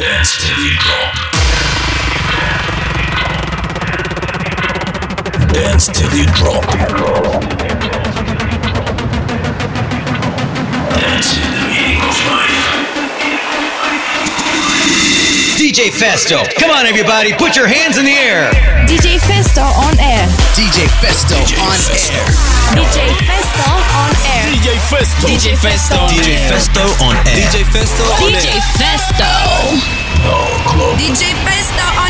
Dance till drop. Dance till you drop. Dance in the meaning of life. DJ Festo. Come on, everybody, put your hands in the air. DJ Festo on air. DJ Festo on air. DJ Festo on air. DJ Festo. DJ Festo. DJ Festo on air. DJ Festo on air. DJ. Festo. Oh, no club. DJ Festo on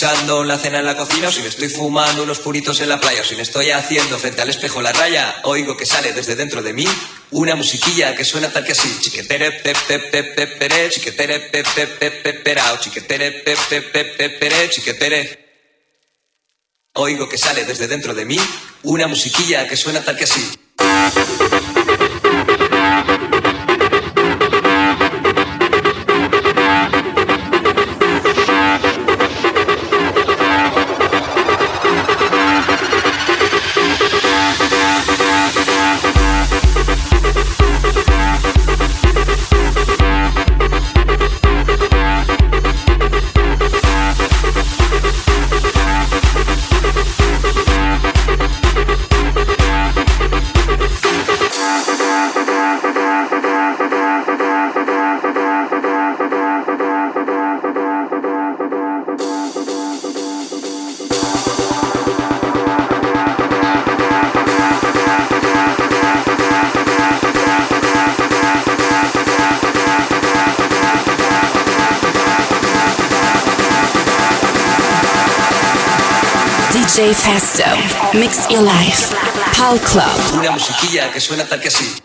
guisando la cena en la cocina, o si me estoy fumando unos puritos en la playa, o si me estoy haciendo frente al espejo la raya, oigo que sale desde dentro de mí una musiquilla que suena tal que así. Chiquetere, pe, pe, pe, pe, pere, chiquetere, pe, pe, pe, pe, perao, chiquetere, pe, pe, pe, pe, pere, chiquetere. Oigo que sale desde dentro de mí una musiquilla que suena tal que así. DJ Festo. Mix your life. Pal Club. Una musiquilla que suena tal que así.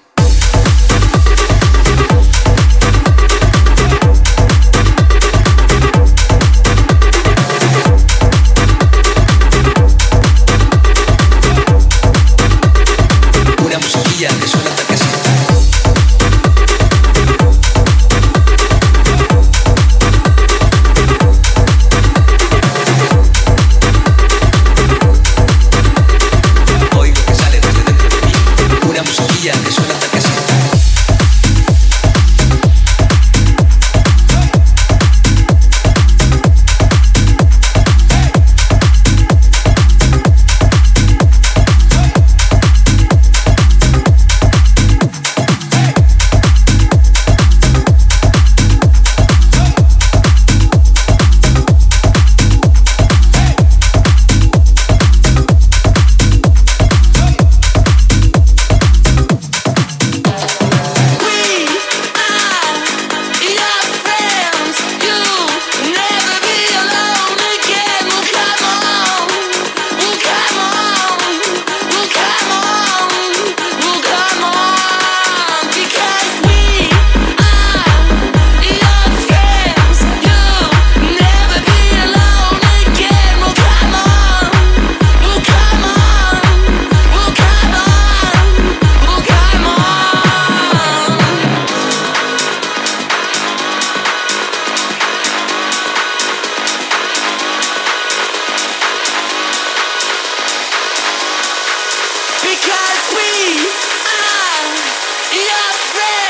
Because we are uh, your friends.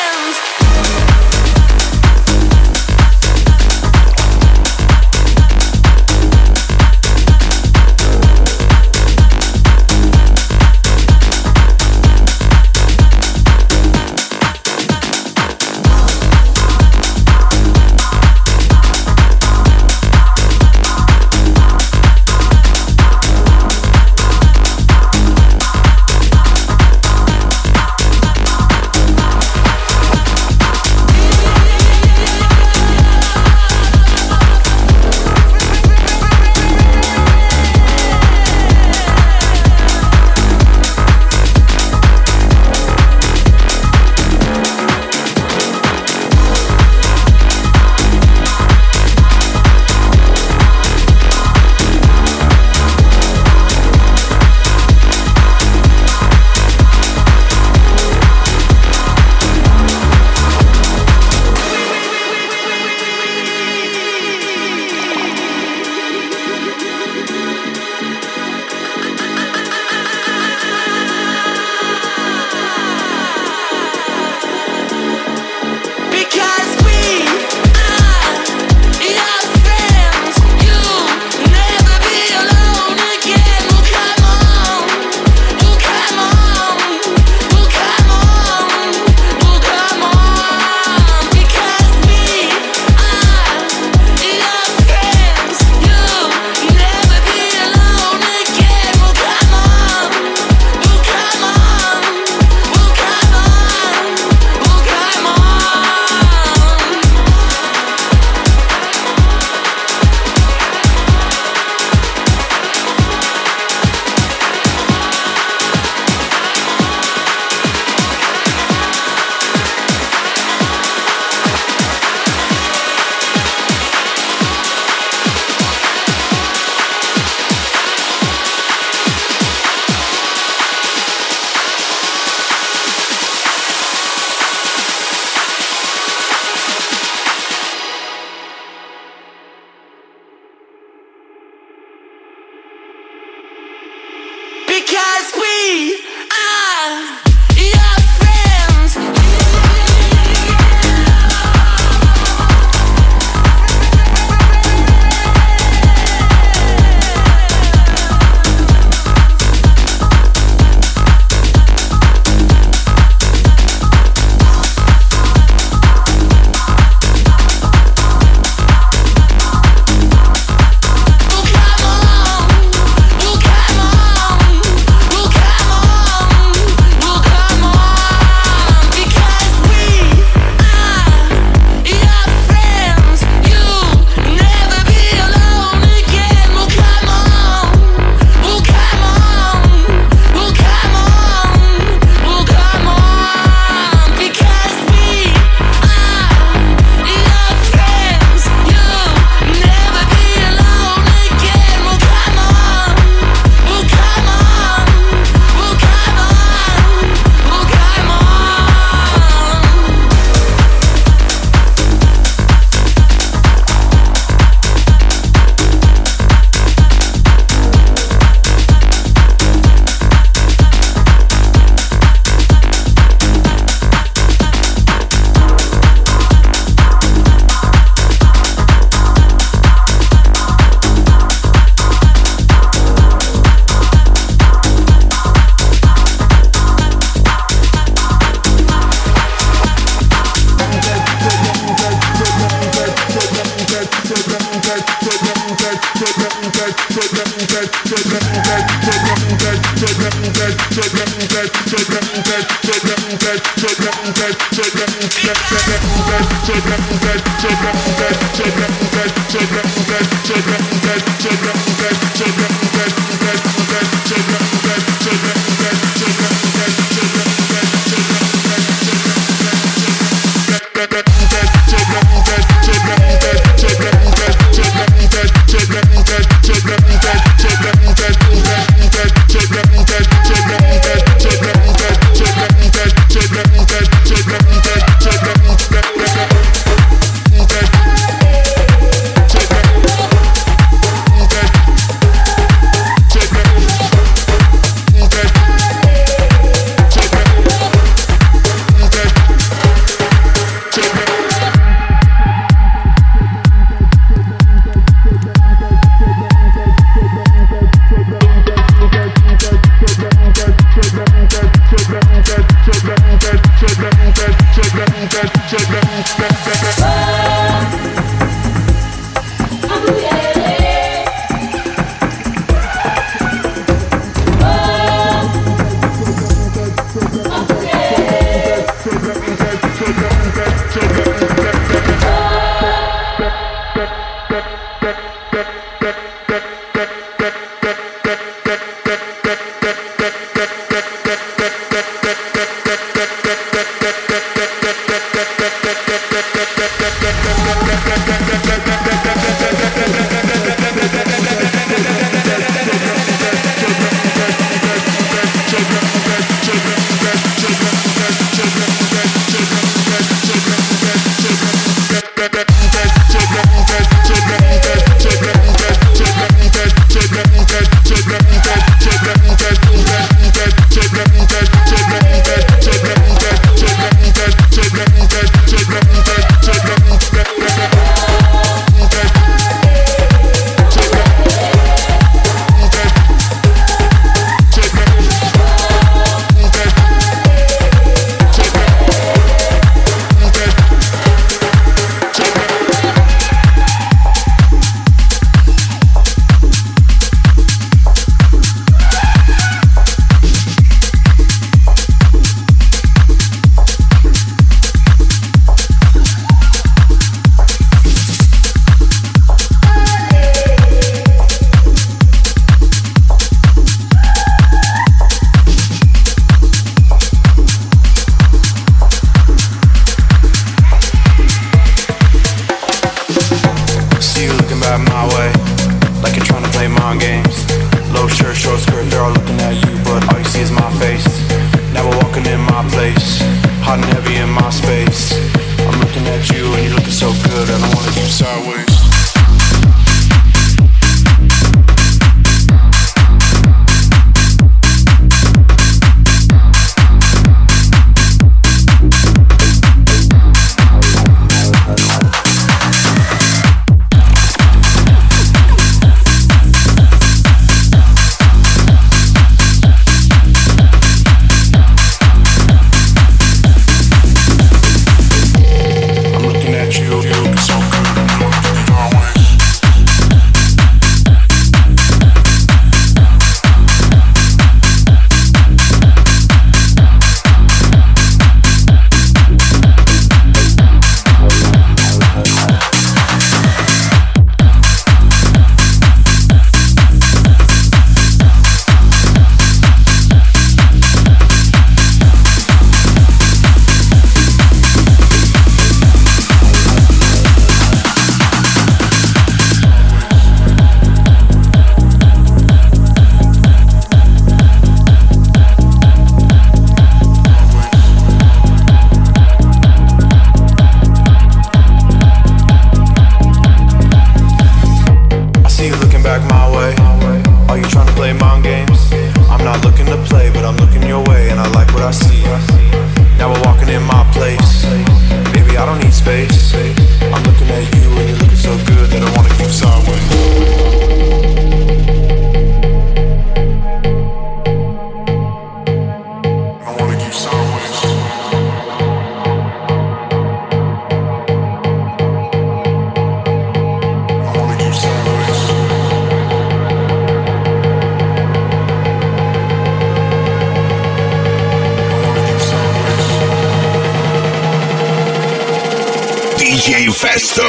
DJ Festo.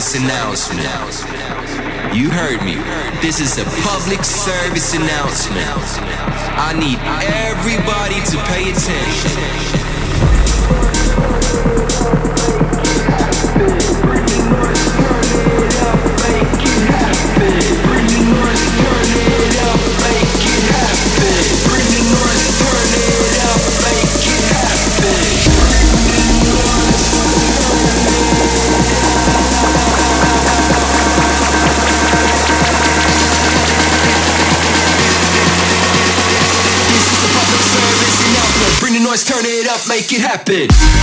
Service announcement. You heard me. This is a public service announcement. I need everybody to pay attention. Make it happen.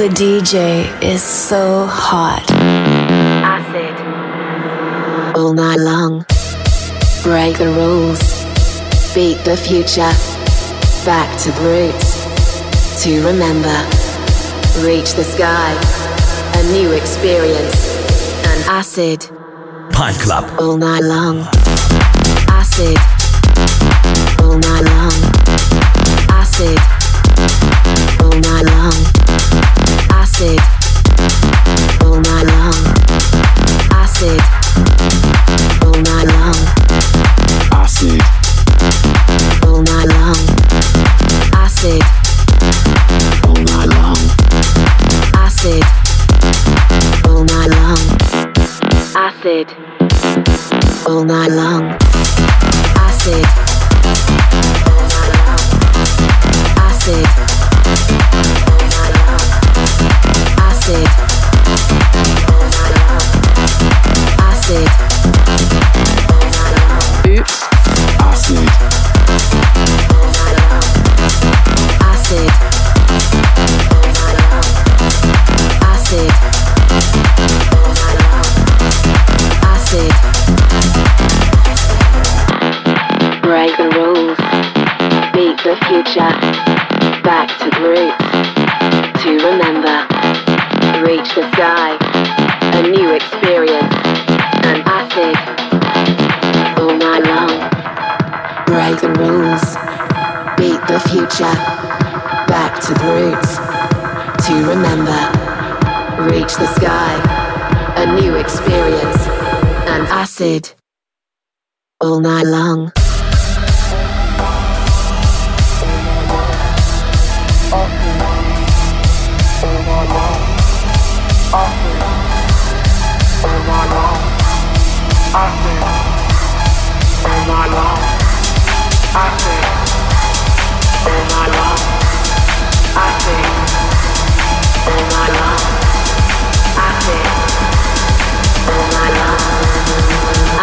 The DJ is so hot. Acid. All night long. Break the rules. Beat the future. Back to the roots. To remember. Reach the sky. A new experience. An acid. Pint Club. All night long. Acid. All night long. Acid. All night long. The sky. A new experience. An acid. All night long. Break the rules. Beat the future. Back to the roots. To remember. Reach the sky. A new experience. An acid. All night long.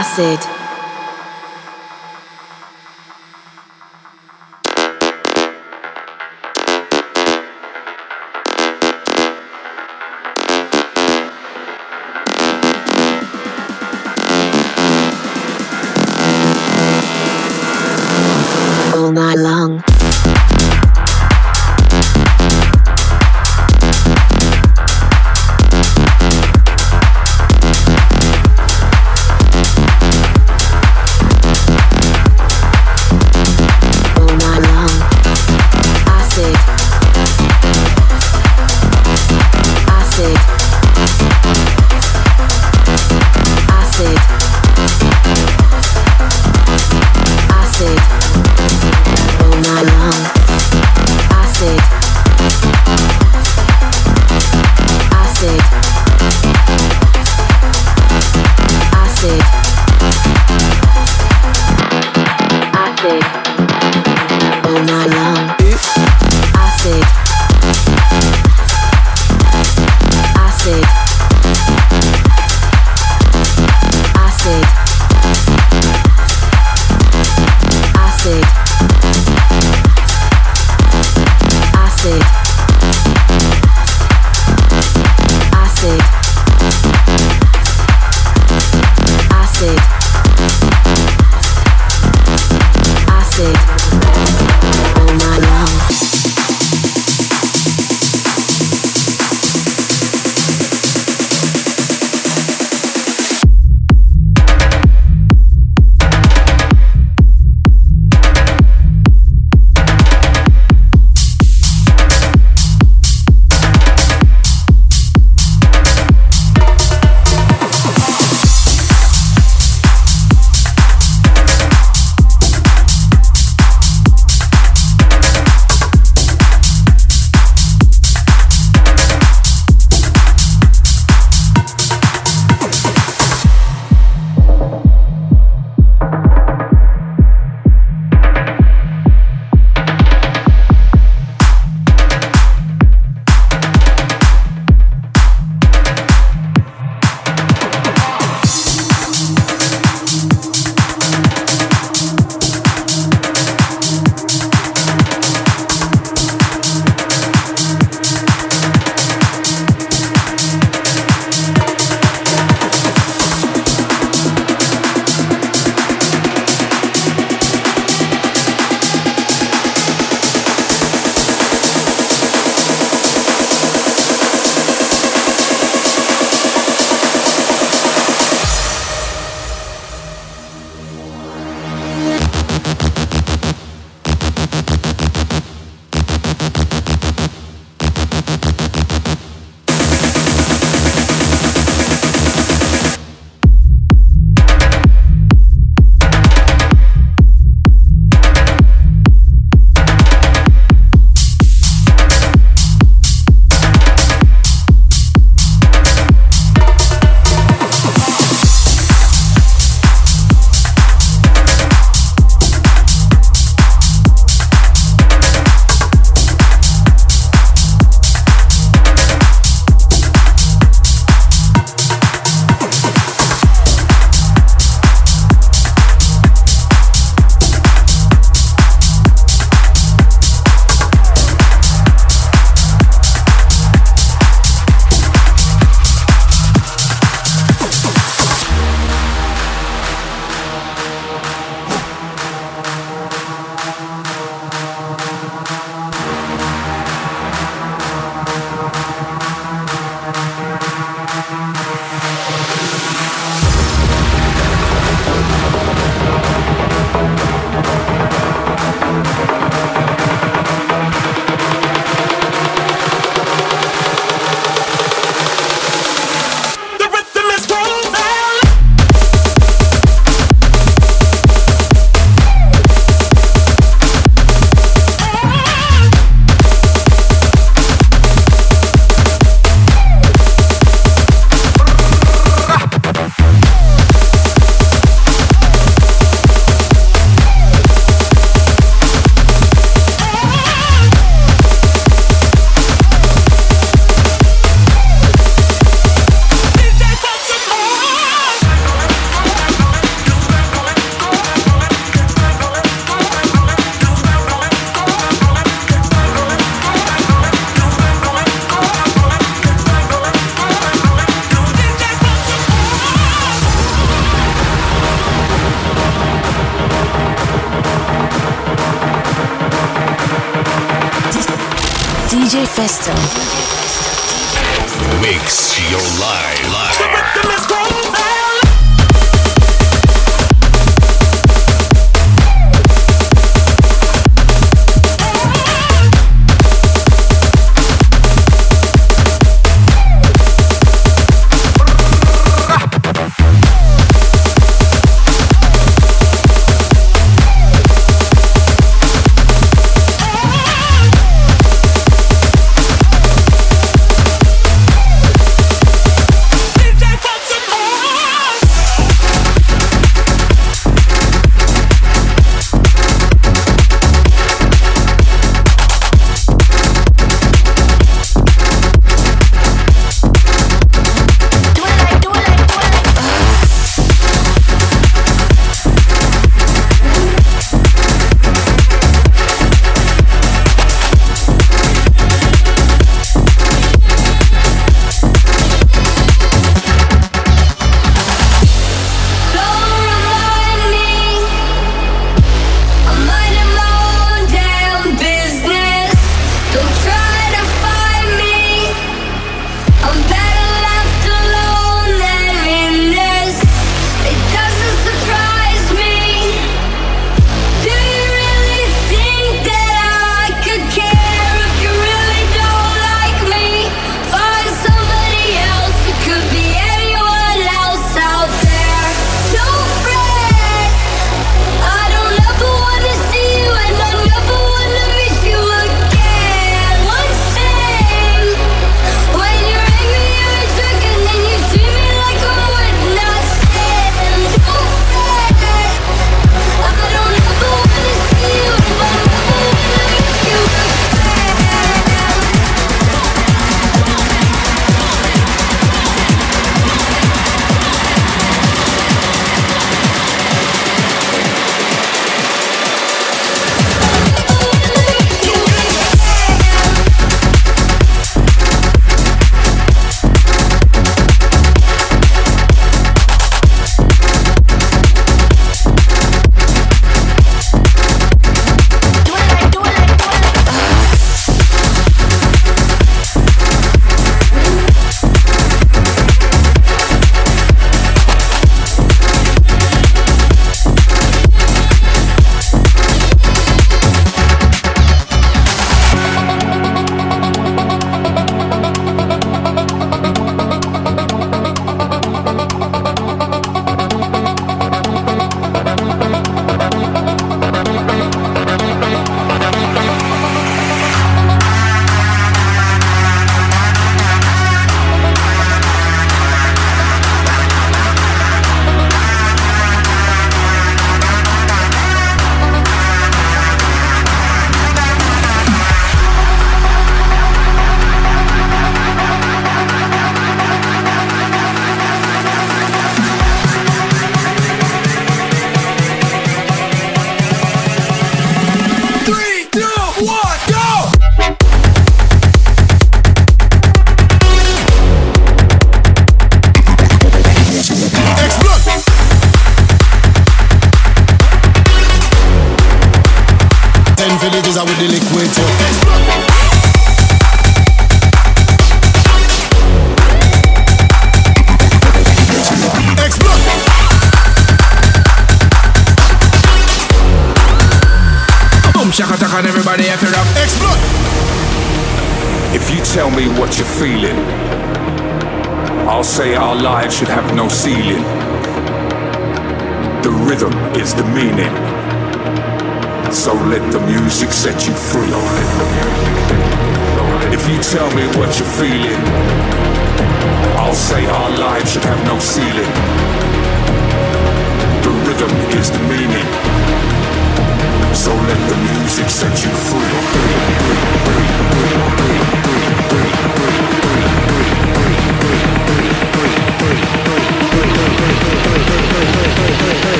Acid. All night long.